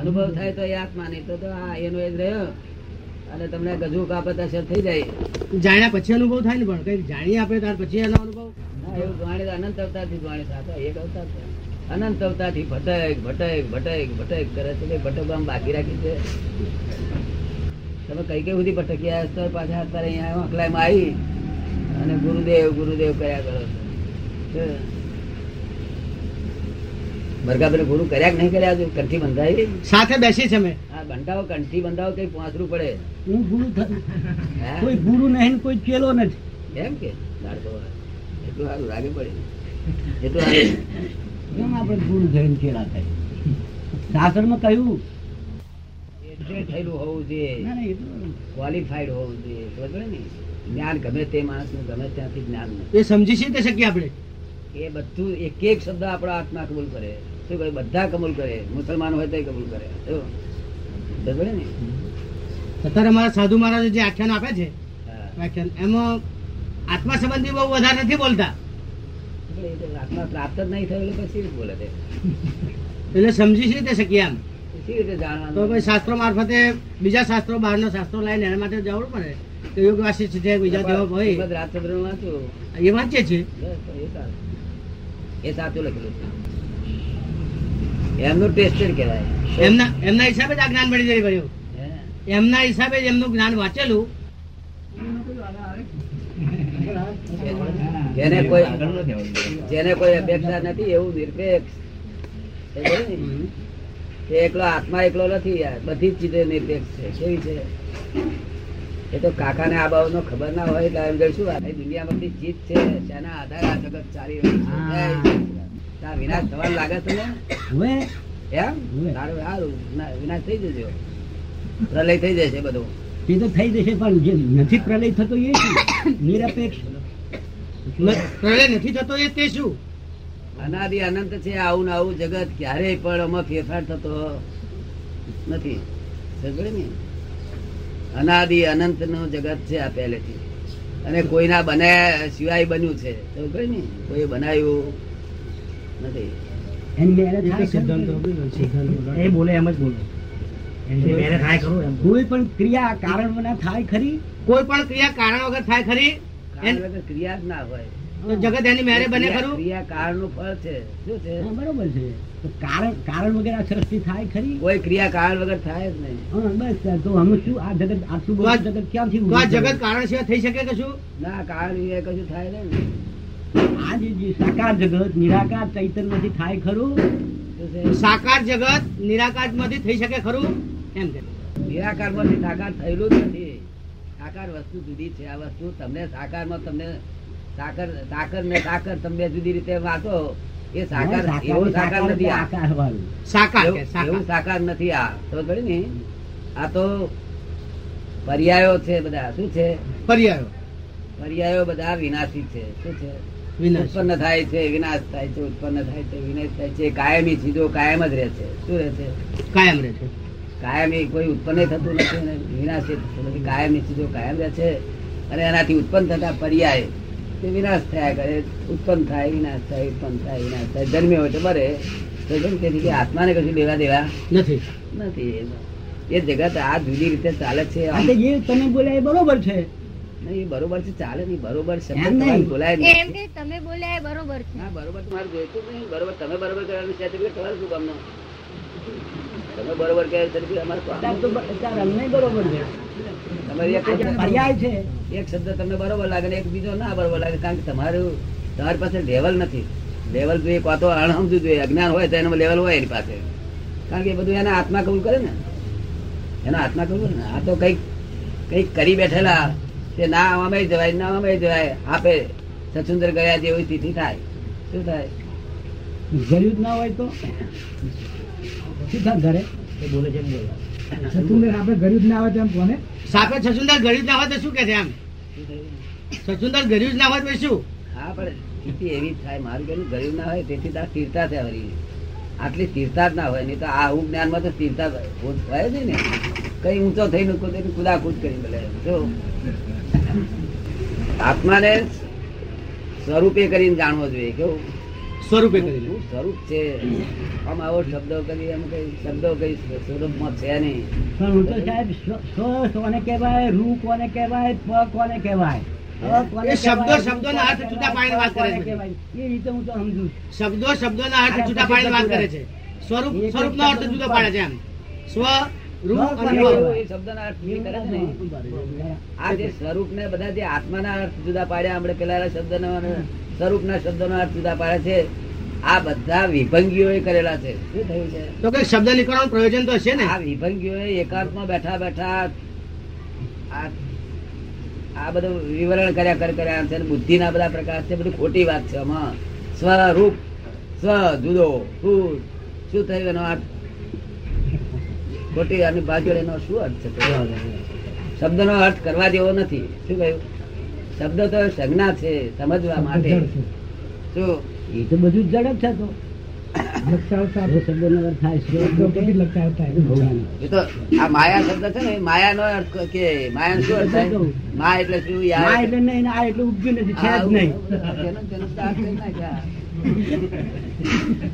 અનુભવ થાય તો એ આત્મા નહીં. તો આ એનો એ જ રહ્યો. અને તમને ગજુ કાપત અસર થઈ જાય. જાણ્યા પછી અનુભવ થાય ને પણ કઈ જાણી આપણે ત્યાર પછી એનો અનુભવ? ના એવું જાણી અનંત અવતારથી જાણી સાથે એક અવતાર છે. અનંત અવતારથી ભટક ભટક ભટક ભટક કરે છે ભટક આમ બાકી રાખી છે. તમે કઈ કઈ સુધી ભટક્યા તો પાછા અત્યારે અહીંયા અકલાઈમાં આવી. અને ગુરુદેવ ગુરુદેવ કર્યા કરો છો. ભરગાભાઈ ગુરુ કર્યા કે નહીં કર્યા હજુ? કંઠી બંધાવી સાથે બેસી છે મેં. હા બંધાવો કંઠી બંધાવો કઈ પાંચરું પડે. હું ગુરુ કોઈ ગુરુ નહીં કોઈ ચેલો નથી. એમ કે? એટલું સારું લાગે પડે. એટલું. કેમ આપણે ગુરુ થઈને ચેલા થાય? શાસ્ત્રમાં કહ્યું. થયેલું હોવું જોઈએ. ના, ના, ક્વોલિફાઈડ હોવું જોઈએ. બરાબર ને? જ્ઞાન ગમે તે માણસનું ગમે ત્યાંથી જ્ઞાન એ સમજી શકીએ આપણે? એ બધું એક એક શબ્દ આપણો આત્મા કબૂલ કરે. શું કહે? બધા કબૂલ કરે. મુસલમાન હોય તો કબૂલ કરે. ને? અત્યારે અમારા સાધુ મહારાજ જે આખ્યાન આપે છે આખ્યાન વ્યાખ્યાન એમાં આત્મા સંબંધી બહુ વધારે નથી બોલતા. આત્મા પ્રાપ્ત જ નહીં થયું એટલે પછી બોલે છે એટલે સમજી છે શકીએ એમ તો ભાઈ શાસ્ત્રો મારફતે બીજા શાસ્ત્રો બહારના શાસ્ત્રો લઈને એના માટે જવું પડે. તો યોગ વાસિષ્ઠ છે બીજા દેવો હોય. એ એ સારું. એ સાચું લખેલું છે. એમનું ટેસ્ટેડ કહેવાય. એમના એમના હિસાબે જ આ જ્ઞાન મળી જાય ભાઈઓ એમના હિસાબે જ એમનું જ્ઞાન વાંચેલું. જેને કોઈ જેને કોઈ અપેક્ષા નથી એવું નિરપેક્ષ. એ બોલે ને, તે એકલો આત્મા એકલો નથી યાર બધી જ ચીજો નિરપેક્ષ છે. કેવી છે? એ તો કાકાને આ બાબતનો ખબર ના હોય એટલે એમ કહીશું આ દુનિયામાં બધી ચીજ છે તેના આધારે આ જગત ચાલી રહ્યું છે. વિનાશ થવા લાગે છે ને? એમ? હવે. સારું વિનાશ થઈ જજો પ્રલય થઈ જશે બધું. તે તો થઈ જશે પણ જે નથી પ્રલય થતો એ શું? નિરપેક્ષ. પ્રલય નથી થતો એ તે શું? અનાદિ અનંત છે આવું ને આવું જગત ક્યારેય પણ આમાં ફેરફાર થતો નથી. ને? અનાદિ અનંતનું જગત છે આ પહેલેથી. અને કોઈના બને સિવાય બન્યું છે. ને? કોઈ બનાવ્યું નથી. એ બોલે એમ જ બોલે. કોઈ પણ ક્રિયા કારણ વગર થાય ખરી? કોઈ પણ ક્રિયા કારણ વગર થાય ખરી? કારણ વગર ક્રિયા જ ના હોય. તો જગત એની મેરે બને ખરું? ક્રિયા કારણનું ફળ છે. શું છે? બરોબર છે. કારણ કારણ વગર આ સૃષ્ટિ થાય ખરી? કોઈ ક્રિયા કારણ વગર થાય જ નહીં. બસ તો અમે શું આ જગત આટલું જગત ક્યાંથી જગત કારણ સિવાય થઈ શકે કે શું ના કારણ વિશે કશું થાય નહીં આ જે સાકાર જગત નિરાકાર ચૈતન્યથી થાય ખરું? સાકાર જગત નિરાકારમાંથી થઈ શકે ખરું? એમ કે. નિરાકારમાંથી સાકાર થયેલું જ નથી. સાકાર વસ્તુ જુદી છે. આ વસ્તુ તમને સાકારમાં તમને સાકર સાકર ને સાકર તમે જુદી રીતે વાંચો એ સાકાર એવું સાકાર નથી આ. સાકાર એવું- સાકાર. નથી આ. તો ખરી ને? આ તો પર્યાયો છે બધા. શું છે? પર્યાયો. પર્યાયો બધા વિનાશી છે. શું છે? ઉત્પન્ન થાય છે વિનાશ થાય છે ઉત્પન્ન થાય છે વિનાશ થાય છે. કાયમી ચીજો કાયમ જ રહે છે. શું રહે છે? કાયમ રહે છે. કાયમી કોઈ ઉત્પન્ન થતું નથી અને વિનાશ થતું નથી. કાયમી ચીજો કાયમ રહે છે અને એનાથી ઉત્પન્ન થતા પર્યાય તે વિનાશ થયા કરે. ઉત્પન્ન થાય વિનાશ થાય ઉત્પન્ન થાય વિનાશ થાય. જન્મ્યો હોય તો મરે. તો તેથી કે આત્માને કશું લેવા દેવા નથી. નથી. એ જગત આ જુદી રીતે ચાલે છે. તમે બોલ્યા એ બરોબર છે. નહીં, બરોબર છે ચાલે નહીં બરોબર શબ્દ નહીં. બોલાય એમ નહીં કે તમે બોલ્યા બરોબર છે. ના બરોબર તમારે જોઈતું જ નહીં. બરોબર તમે બરોબર કરવાનું સર્ટિફિકેટ તમારે શું કામનું? તમે બરોબર કહે સર્ટિફિકેટ અમારે અમને બરોબર છે. તમારે એક શબ્દ- પર્યાય છે. એક શબ્દ તમને બરોબર લાગે ને એક બીજો ના બરોબર લાગે કારણ કે તમારું તમારી પાસે લેવલ નથી. લેવલ જોઈએ કાં તો અણસમજુ જોઈએ. અજ્ઞાન હોય તો એનામાં લેવલ હોય એની પાસે. કારણ કે એ બધું એના આત્મા કબૂલ કરે ને. એના આત્મા કબૂલ ને આ તો કંઈક કંઈક કરી બેઠેલા. તે ના અમે જવાય ના અમે જવાય. આપે સચુંદર ગયા જેવી તિથિ થાય. શું થાય? ગળ્યું જ ના હોય તો? શું થાય ઘરે? સચુંદર આપણે જ ના હોય તેમ કોને? સાપે સચુંદર ગળ્યું જ ના હોય તો શું કે છે એમ? સચુંદર ગળ્યું જ ના હોય તો શું? હા પણ સ્થિતિ એવી જ થાય. મારું કહેવું ગરીબ ના હોય તેથી તાર સ્થિરતા છે વળી. આટલી સ્થિરતા જ ના હોય. નહીં તો આ હું જ્ઞાનમાં તો સ્થિરતા હોય છે ને. કઈ ઊંચો થઈને કુદે કુદાકુદ કરી બોલે. જો આત્માને સ્વરૂપે કરીને જાણવો જોઈએ કેવું સ્વરૂપે કરીને. સ્વરૂપ છે. આમ આવો શબ્દો કરી એમ કઈ શબ્દો કઈ સ્વરૂપમાં છે નહીં. સ્વરૂપ તો સાહેબ સ્વ કોને કહેવાય રૂ કોને કહેવાય પ કોને કહેવાય? શબ્દો કહેવાય, શબ્દોના અર્થ જુદા પાડીને વાત કરે છે. એ રીતે હું તો સમજુ શબ્દો શબ્દો ના અર્થ પાડીને વાત કરે છે. સ્વરૂપ સ્વરૂપનો અર્થ જુદો પાડે છે એમ. સ્વ સ્વરૂપ ને બધા જે અર્થ જુદા પાડ્યા આપણે પેલા શબ્દનો અને સ્વરૂપના શબ્દોનો અર્થ જુદા પાડ્યા છે આ બધા વિભંગીઓએ કરેલા છે. શું થયું છે? તો કઈ શબ્દ નીકળવાનું પ્રયોજન તો હશે ને? આ વિભંગીઓએ એકાંતમાં બેઠા બેઠા આ આ બધું વિવરણ કર્યા કર કર્યા છે અને બુદ્ધિના બધા પ્રકાર છે બધું ખોટી વાત છે આમાં. સ્વરૂપ સ્વ જુદો શું શું થયું એનો અર્થ? ખોટી અને પાછળ એનો શું અર્થ છે? શબ્દનો અર્થ કરવા જેવો નથી. શું કહ્યું? શબ્દ તો સંજ્ઞા છે સમજવા માટે. શું? એ તો બધું જ જડ છે તો. માયા શબ્દ છે ને એ માયાનો અર્થ કે માયા શું અર્થ થાય? મા એટલે શું યાર એટલે? નહીં આ એટલું ઉપજ્યું નથી જ નહીં.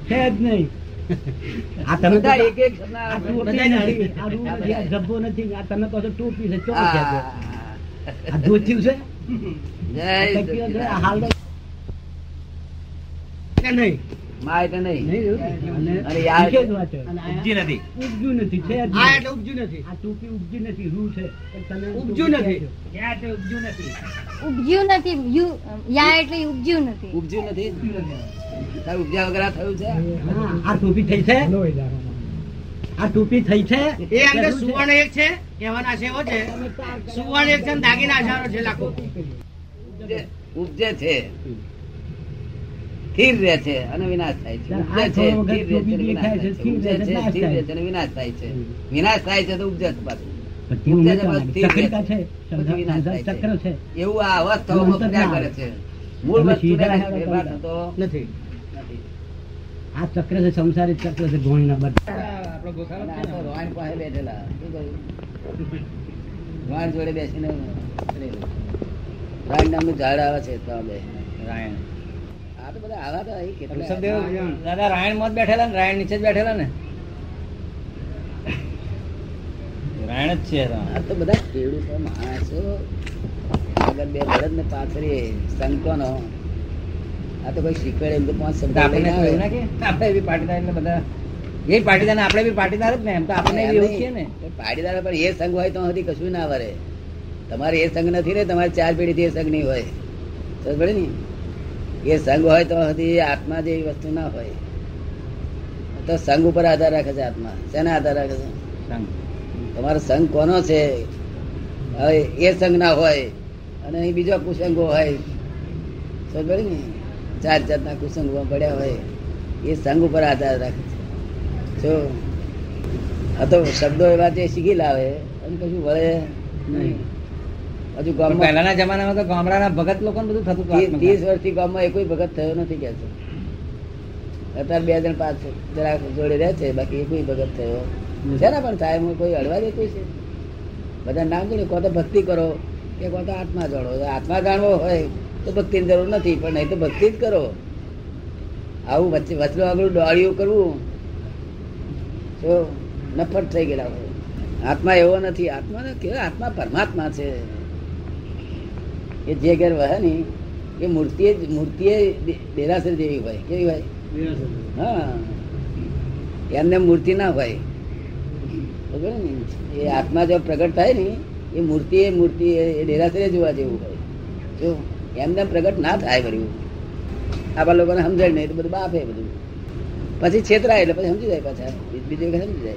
છે જ નહીં. આ તમે તો- એક એક આ અર્થ નથી, આ તમે કહો છો ટોપી છે ચોક છે? આ. ધોતિયું છે? જય નહીં? મા એટલે નહીં નહીં. અને અને યાર- નીચે જ વાંચો. ઉપજી નથી. નથી છે આ. એટલે નથી. આ ટોપી નથી રૂ છે. તમે નથી. યા તે નથી? નથી યુ- યા એટલે નથી. નથી? ઉપજ્યા વગર થયું છે? આ ટોપી થઈ છે? આ ટોપી થઈ છે? એ અંદર સુવર્ણ એક છે કહેવાના છે એવો છે. સુવર્ણ એક છે દાગીના હજારો છે લાખો. ઉપજે છે. સ્થિર રહે છે અને વિનાશ થાય છે. આ ઉપજે છે સ્થિર રહે છે વિનાશ થાય છે. ઉપજે છે, સ્થિર રહે છે. અને વિનાશ થાય છે. વિનાશ થાય છે તો ઉપજે છે એવું આ અવસ્થાઓમાં કરે છે. મૂળ થતો નથી. ચક્ર છે સંસારી ચક્ર છે બધા. રોહણ પાસે બેઠેલા. શું જોડે બેસીને. નામનું ઝાડ આવે છે તો બે રાયણ. આ તો બધા આવા તો અહીં કેટલા ઋષભદેવ દાદા રાયણમાં બેઠેલા ને રાયણ નીચે જ બેઠેલા ને. રાયણ જ છે આ તો બધા ખેડૂતો માણસો. આગળ બે બળદ ને એ સંકોનો આ તો કોઈ શીખવાડે એમ તો પાંચ શબ્દ આપણે બી પાટીદાર એટલે બધા. એ પાટીદાર આપણે બી પાટીદાર જ ને એમ તો આપણે એવું છે ને. પાટીદાર પણ એ સંઘ હોય તો હજી કશું ના વરે. તમારે એ સંઘ નથી ને તમારે ચાર પેઢીથી એ સંઘ નહીં હોય. સમજ પડી ને? એ સંઘ હોય તો હજી આત્મા જેવી વસ્તુ ના હોય. તો સંઘ ઉપર આધાર રાખે છે આત્મા. શેના આધાર રાખે છે. તમારો સંઘ કોનો છે? હવે એ સંઘ ના હોય અને અહીં બીજો કુસંગો હોય. સમજ ને? ચાર જાતના કુસંગો પડ્યા હોય. એ સંઘ ઉપર આધાર રાખે છે. જો આ તો શબ્દો એવા જે શીખી લાવે અને કશું વળે નહીં. હજુ ગામ પહેલાના જમાનામાં તો ગામડાના ભગત લોકો બધું થતું ત્રીસ વર્ષથી ગામમાં એકોઈ ભગત થયો નથી કે છે. અત્યારે બે જણ પાંચ જરા જોડે રહે છે બાકી એકોઈ ભગત થયો. છે ને પણ થાય કોઈ અડવા દેતું છે. બધા નામ જોડે કો તો ભક્તિ કરો કે કો તો આત્મા જોડો આત્મા જાણવો હોય તો ભક્તિની જરૂર નથી પણ નહીં તો ભક્તિ જ કરો. આવું વચ્ચે વચલો આગળ દોડ્યું કરવું તો નફટ થઈ ગયેલા હોય. આત્મા એવો નથી. આત્મા ને આત્મા પરમાત્મા છે. એ જે ઘેર વહે ને એ મૂર્તિએ મૂર્તિએ દેરાસર જેવી હોય. કેવી હોય? હા. એમને મૂર્તિ ના હોય. એ આત્મા જો પ્રગટ થાય ને એ મૂર્તિ એ મૂર્તિ એ દેરાસરે જોવા જેવું હોય. જો એમને પ્રગટ ના થાય કર્યું આપણા લોકોને સમજાય નહીં તો બધું બાફે બધું. પછી છેતરાય એટલે પછી સમજી જાય પાછા. બીજી વખત સમજી જાય.